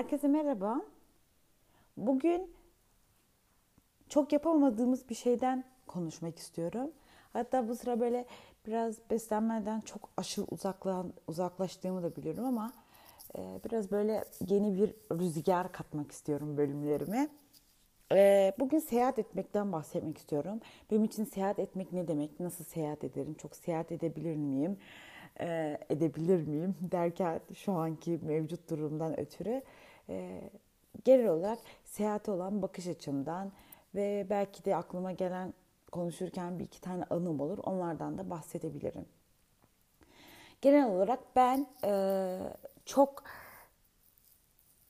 Herkese merhaba. Bugün çok yapamadığımız bir şeyden konuşmak istiyorum. Hatta bu sıra böyle biraz beslenmeden çok aşırı uzaklan, uzaklaştığımı da biliyorum ama e, biraz böyle yeni bir rüzgar katmak istiyorum bölümlerime. E, bugün seyahat etmekten bahsetmek istiyorum. Benim için seyahat etmek ne demek? Nasıl seyahat ederim? Çok seyahat edebilir miyim? E, edebilir miyim derken şu anki mevcut durumdan ötürü e, genel olarak seyahate olan bakış açımdan ve belki de aklıma gelen konuşurken bir iki tane anım olur. Onlardan da bahsedebilirim. Genel olarak ben e, çok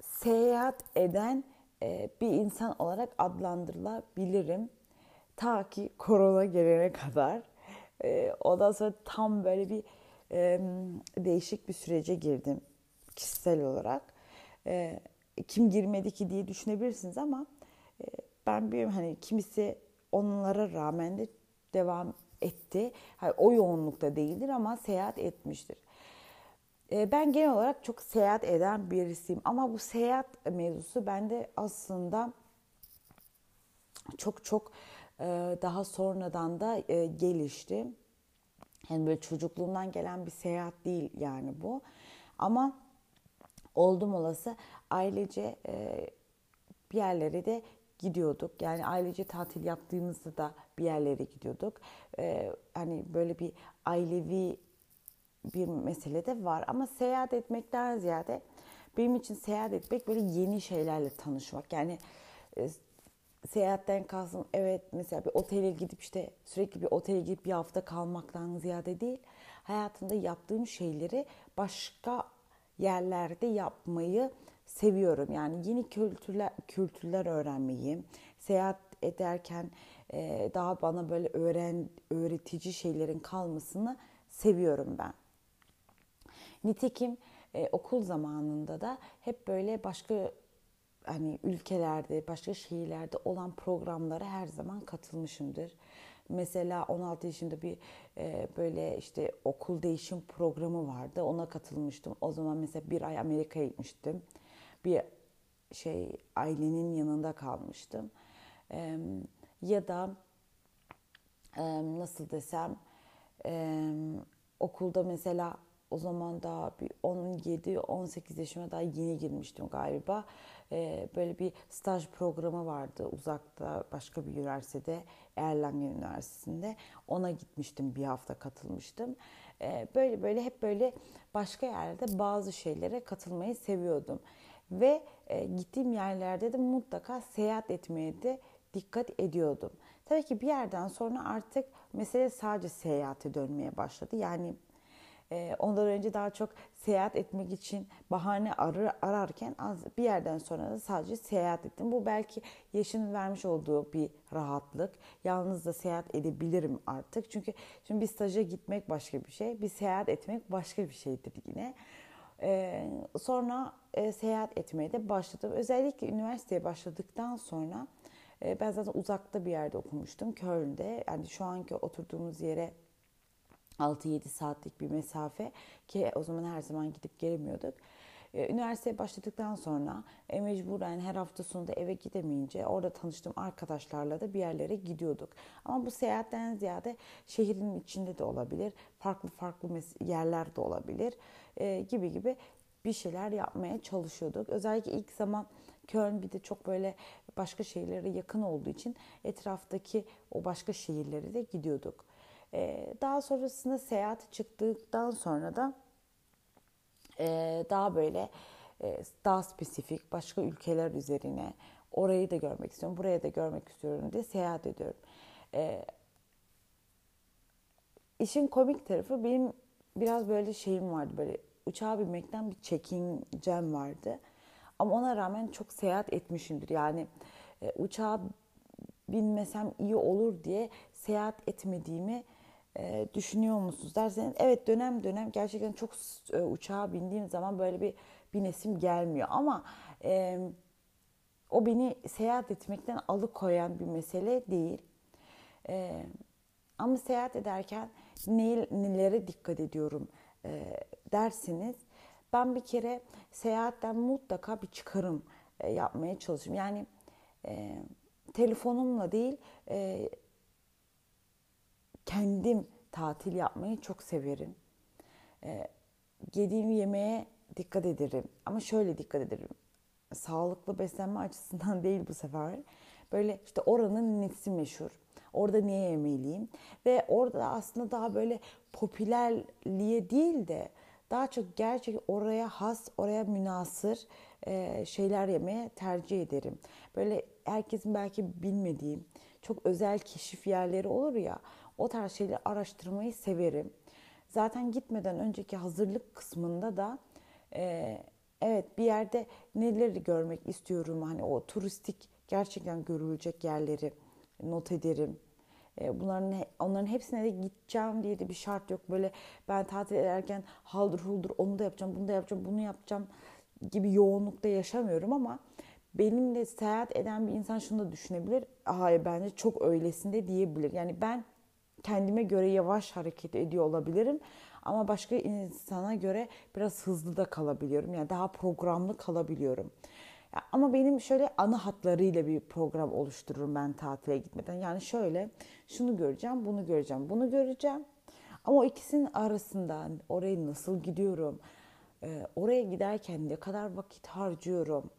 seyahat eden e, bir insan olarak adlandırılabilirim. Ta ki korona gelene kadar. E, ondan sonra tam böyle bir e, değişik bir sürece girdim kişisel olarak. E, kim girmedi ki diye düşünebilirsiniz ama e, ben bir hani kimisi onlara rağmen de devam etti. Yani o yoğunlukta değildir ama seyahat etmiştir. E, ben genel olarak çok seyahat eden birisiyim ama bu seyahat mevzusu bende aslında çok çok e, daha sonradan da gelişti. Yani böyle çocukluğumdan gelen bir seyahat değil yani bu. Ama oldum olası ailece e, bir yerlere de gidiyorduk. Yani ailece tatil yaptığımızda da bir yerlere gidiyorduk. E, hani böyle bir ailevi bir mesele de var. Ama seyahat etmekten ziyade benim için seyahat etmek böyle yeni şeylerle tanışmak. Yani e, seyahatten kalsın evet mesela bir otele gidip işte sürekli bir otele gidip bir hafta kalmaktan ziyade değil hayatımda yaptığım şeyleri başka yerlerde yapmayı seviyorum. Yani yeni kültürler kültürler öğrenmeyi, seyahat ederken e, daha bana böyle öğren öğretici şeylerin kalmasını seviyorum ben. Nitekim e, okul zamanında da hep böyle başka hani ülkelerde, başka şehirlerde olan programlara her zaman katılmışımdır. Mesela 16 yaşında bir e, böyle işte okul değişim programı vardı. Ona katılmıştım. O zaman mesela bir ay Amerika'ya gitmiştim. Bir şey ailenin yanında kalmıştım. E, ya da e, nasıl desem e, okulda mesela o zaman daha bir 17-18 yaşıma daha yeni girmiştim galiba. Ee, böyle bir staj programı vardı uzakta başka bir üniversitede, Erlangen Üniversitesi'nde. Ona gitmiştim, bir hafta katılmıştım. Ee, böyle böyle hep böyle başka yerlerde bazı şeylere katılmayı seviyordum. Ve e, gittiğim yerlerde de mutlaka seyahat etmeye de dikkat ediyordum. Tabii ki bir yerden sonra artık mesele sadece seyahate dönmeye başladı. Yani e, ondan önce daha çok seyahat etmek için bahane arar, ararken bir yerden sonra da sadece seyahat ettim. Bu belki yaşın vermiş olduğu bir rahatlık. Yalnız da seyahat edebilirim artık. Çünkü şimdi bir staja gitmek başka bir şey, bir seyahat etmek başka bir şeydir yine. Ee, sonra e, seyahat etmeye de başladım. Özellikle üniversiteye başladıktan sonra e, ben zaten uzakta bir yerde okumuştum. Köln'de. Yani şu anki oturduğumuz yere 6-7 saatlik bir mesafe ki o zaman her zaman gidip gelemiyorduk. Ee, üniversiteye başladıktan sonra e, mecburen her hafta sonunda eve gidemeyince orada tanıştığım arkadaşlarla da bir yerlere gidiyorduk. Ama bu seyahatten ziyade şehrin içinde de olabilir, farklı farklı yerler de olabilir e, gibi gibi bir şeyler yapmaya çalışıyorduk. Özellikle ilk zaman Köln bir de çok böyle başka şehirlere yakın olduğu için etraftaki o başka şehirlere de gidiyorduk. Ee, daha sonrasında seyahat çıktıktan sonra da e, daha böyle e, daha spesifik başka ülkeler üzerine orayı da görmek istiyorum, buraya da görmek istiyorum diye seyahat ediyorum. E, işin komik tarafı benim biraz böyle şeyim vardı böyle uçağa binmekten bir çekincem vardı. Ama ona rağmen çok seyahat etmişimdir. Yani e, uçağa binmesem iyi olur diye seyahat etmediğimi e, düşünüyor musunuz derseniz evet dönem dönem gerçekten çok e, uçağa bindiğim zaman böyle bir bir nesim gelmiyor ama e, o beni seyahat etmekten alıkoyan bir mesele değil. E, ama seyahat ederken ne, nelere dikkat ediyorum e, dersiniz Ben bir kere seyahatten mutlaka bir çıkarım e, yapmaya çalışıyorum. Yani e, telefonumla değil e, kendim tatil yapmayı çok severim. E, yediğim yemeğe dikkat ederim. Ama şöyle dikkat ederim. Sağlıklı beslenme açısından değil bu sefer. Böyle işte oranın nesi meşhur. Orada niye yemeliyim? Ve orada aslında daha böyle popülerliğe değil de daha çok gerçek oraya has, oraya münasır e, şeyler yemeye tercih ederim. Böyle herkesin belki bilmediği çok özel keşif yerleri olur ya o tarz şeyleri araştırmayı severim. Zaten gitmeden önceki hazırlık kısmında da e, evet bir yerde neleri görmek istiyorum hani o turistik gerçekten görülecek yerleri not ederim. E, bunların onların hepsine de gideceğim diye de bir şart yok. Böyle ben tatil ederken haldır huldur onu da yapacağım, bunu da yapacağım, bunu yapacağım gibi yoğunlukta yaşamıyorum ama benimle seyahat eden bir insan şunu da düşünebilir. Hayır bence çok öylesinde diyebilir. Yani ben kendime göre yavaş hareket ediyor olabilirim. Ama başka insana göre biraz hızlı da kalabiliyorum. Yani daha programlı kalabiliyorum. Ama benim şöyle ana hatlarıyla bir program oluştururum ben tatile gitmeden. Yani şöyle şunu göreceğim, bunu göreceğim, bunu göreceğim. Ama o ikisinin arasında oraya nasıl gidiyorum, e, oraya giderken ne kadar vakit harcıyorum,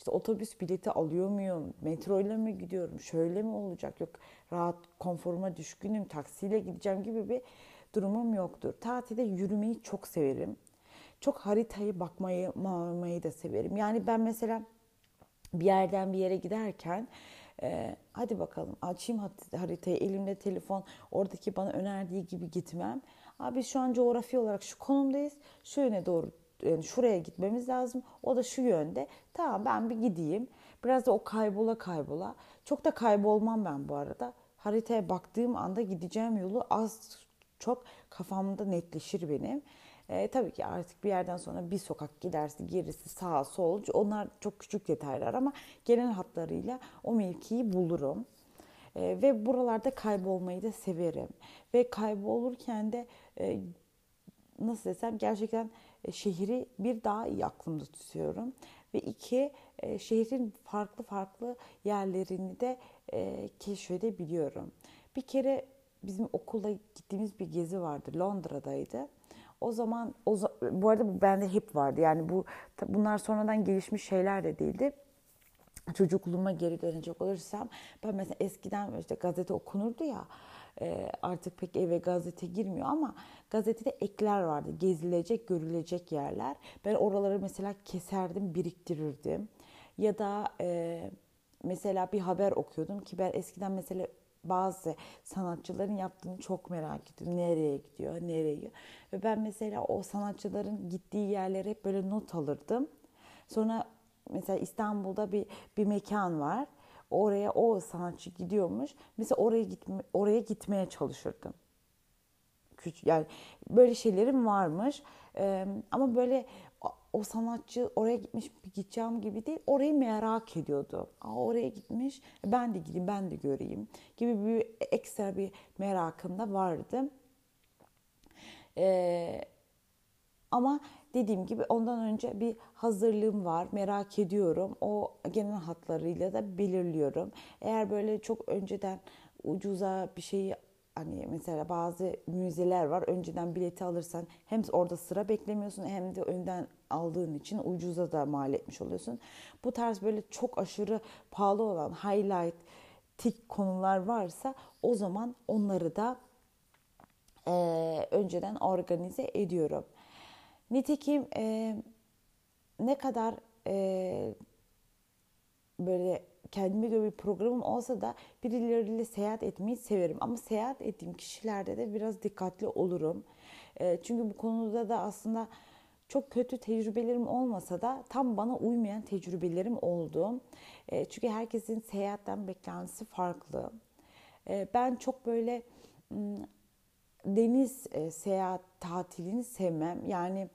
işte otobüs bileti alıyor muyum, metro ile mi gidiyorum, şöyle mi olacak, yok rahat konforuma düşkünüm, taksiyle gideceğim gibi bir durumum yoktur. Tatilde yürümeyi çok severim. Çok haritayı bakmayı, mağmayı da severim. Yani ben mesela bir yerden bir yere giderken e, hadi bakalım açayım haritayı elimde telefon oradaki bana önerdiği gibi gitmem. Abi şu an coğrafi olarak şu konumdayız. Şu yöne doğru yani şuraya gitmemiz lazım. O da şu yönde. Tamam ben bir gideyim. Biraz da o kaybola kaybola. Çok da kaybolmam ben bu arada. Haritaya baktığım anda gideceğim yolu az çok kafamda netleşir benim. E, tabii ki artık bir yerden sonra bir sokak gidersi gerisi sağ sol onlar çok küçük detaylar ama genel hatlarıyla o mevkiyi bulurum. E, ve buralarda kaybolmayı da severim. Ve kaybolurken de e, nasıl desem gerçekten şehri bir daha iyi aklımda tutuyorum. Ve iki, e, şehrin farklı farklı yerlerini de e, keşfedebiliyorum. Bir kere bizim okulda gittiğimiz bir gezi vardı. Londra'daydı. O zaman o, bu arada bu bende hep vardı. Yani bu bunlar sonradan gelişmiş şeyler de değildi. Çocukluğuma geri dönecek olursam ben mesela eskiden işte gazete okunurdu ya e, artık pek eve gazete girmiyor ama gazetede ekler vardı. Gezilecek, görülecek yerler. Ben oraları mesela keserdim, biriktirirdim. Ya da e, mesela bir haber okuyordum ki ben eskiden mesela bazı sanatçıların yaptığını çok merak ediyorum. Nereye gidiyor, nereye. Ve ben mesela o sanatçıların gittiği yerlere hep böyle not alırdım. Sonra mesela İstanbul'da bir bir mekan var. Oraya o sanatçı gidiyormuş. Mesela oraya gitme, oraya gitmeye çalışırdım. Küçük yani böyle şeylerim varmış. Ee, ama böyle o sanatçı oraya gitmiş gideceğim gibi değil. Orayı merak ediyordu. Aa, oraya gitmiş ben de gideyim ben de göreyim gibi bir ekstra bir merakım da vardı. Ee, ama dediğim gibi ondan önce bir hazırlığım var. Merak ediyorum. O genel hatlarıyla da belirliyorum. Eğer böyle çok önceden ucuza bir şeyi hani mesela bazı müzeler var. Önceden bileti alırsan hem orada sıra beklemiyorsun hem de önden aldığın için ucuza da mal etmiş oluyorsun. Bu tarz böyle çok aşırı pahalı olan highlight tik konular varsa o zaman onları da e, önceden organize ediyorum. Nitekim e, ne kadar e, böyle kendime göre bir programım olsa da birileriyle seyahat etmeyi severim. Ama seyahat ettiğim kişilerde de biraz dikkatli olurum. E, çünkü bu konuda da aslında çok kötü tecrübelerim olmasa da tam bana uymayan tecrübelerim oldu. E, çünkü herkesin seyahatten beklentisi farklı. E, ben çok böyle deniz e, seyahat tatilini sevmem. Yani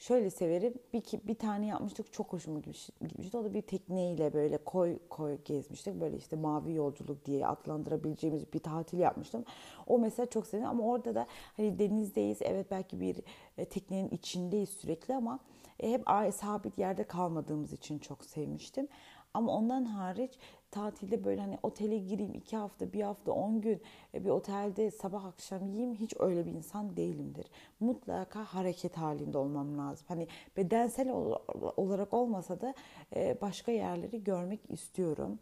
şöyle severim. Bir, bir tane yapmıştık çok hoşuma gitmişti. O da bir tekneyle böyle koy koy gezmiştik. Böyle işte mavi yolculuk diye adlandırabileceğimiz bir tatil yapmıştım. O mesela çok sevdim ama orada da hani denizdeyiz. Evet belki bir e, teknenin içindeyiz sürekli ama e, hep sabit yerde kalmadığımız için çok sevmiştim. Ama ondan hariç tatilde böyle hani otele gireyim iki hafta, bir hafta, on gün e, bir otelde sabah akşam yiyeyim hiç öyle bir insan değilimdir. Mutlaka hareket halinde olmam lazım. Hani bedensel olarak olmasa da e, başka yerleri görmek istiyorum.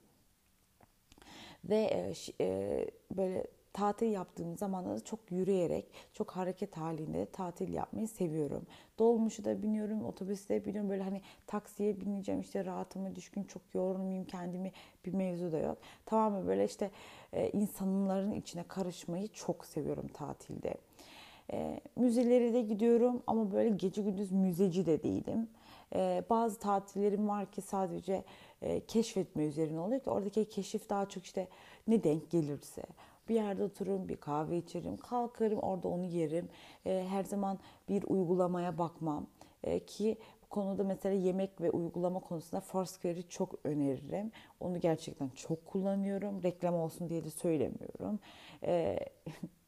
Ve e, böyle tatil yaptığım zamanlarda da çok yürüyerek, çok hareket halinde tatil yapmayı seviyorum. Dolmuşu da biniyorum, otobüste de biniyorum. Böyle hani taksiye bineceğim işte rahatıma düşkün, çok yorulmayayım kendimi bir mevzu da yok. Tamamen böyle işte e, insanların içine karışmayı çok seviyorum tatilde. E, müzelere de gidiyorum ama böyle gece gündüz müzeci de değilim. E, bazı tatillerim var ki sadece e, keşfetme üzerine oluyor ki oradaki keşif daha çok işte ne denk gelirse bir yerde otururum, bir kahve içerim, kalkarım orada onu yerim. E, her zaman bir uygulamaya bakmam. E, ki konuda mesela yemek ve uygulama konusunda Foursquare'i çok öneririm. Onu gerçekten çok kullanıyorum. Reklam olsun diye de söylemiyorum. E,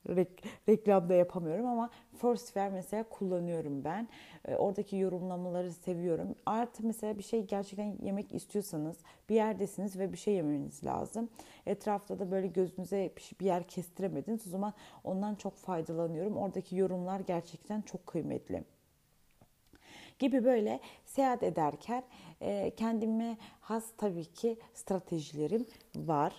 Rek, reklam da yapamıyorum ama Foursquare mesela kullanıyorum ben. E, oradaki yorumlamaları seviyorum. Artı mesela bir şey gerçekten yemek istiyorsanız bir yerdesiniz ve bir şey yemeniz lazım. Etrafta da böyle gözünüze bir yer kestiremediniz. O zaman ondan çok faydalanıyorum. Oradaki yorumlar gerçekten çok kıymetli gibi böyle seyahat ederken e, kendime has tabii ki stratejilerim var.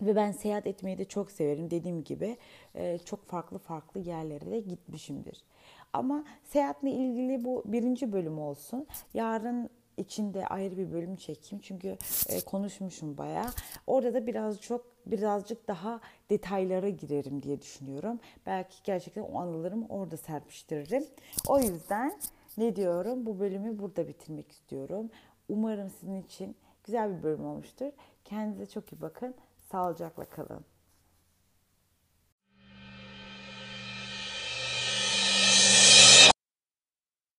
Ve ben seyahat etmeyi de çok severim. Dediğim gibi e, çok farklı farklı yerlere de gitmişimdir. Ama seyahatle ilgili bu birinci bölüm olsun. Yarın içinde ayrı bir bölüm çekeyim. Çünkü e, konuşmuşum bayağı. Orada da biraz çok birazcık daha detaylara girerim diye düşünüyorum. Belki gerçekten o anılarımı orada serpiştiririm. O yüzden ne diyorum? Bu bölümü burada bitirmek istiyorum. Umarım sizin için güzel bir bölüm olmuştur. Kendinize çok iyi bakın. Sağlıcakla kalın.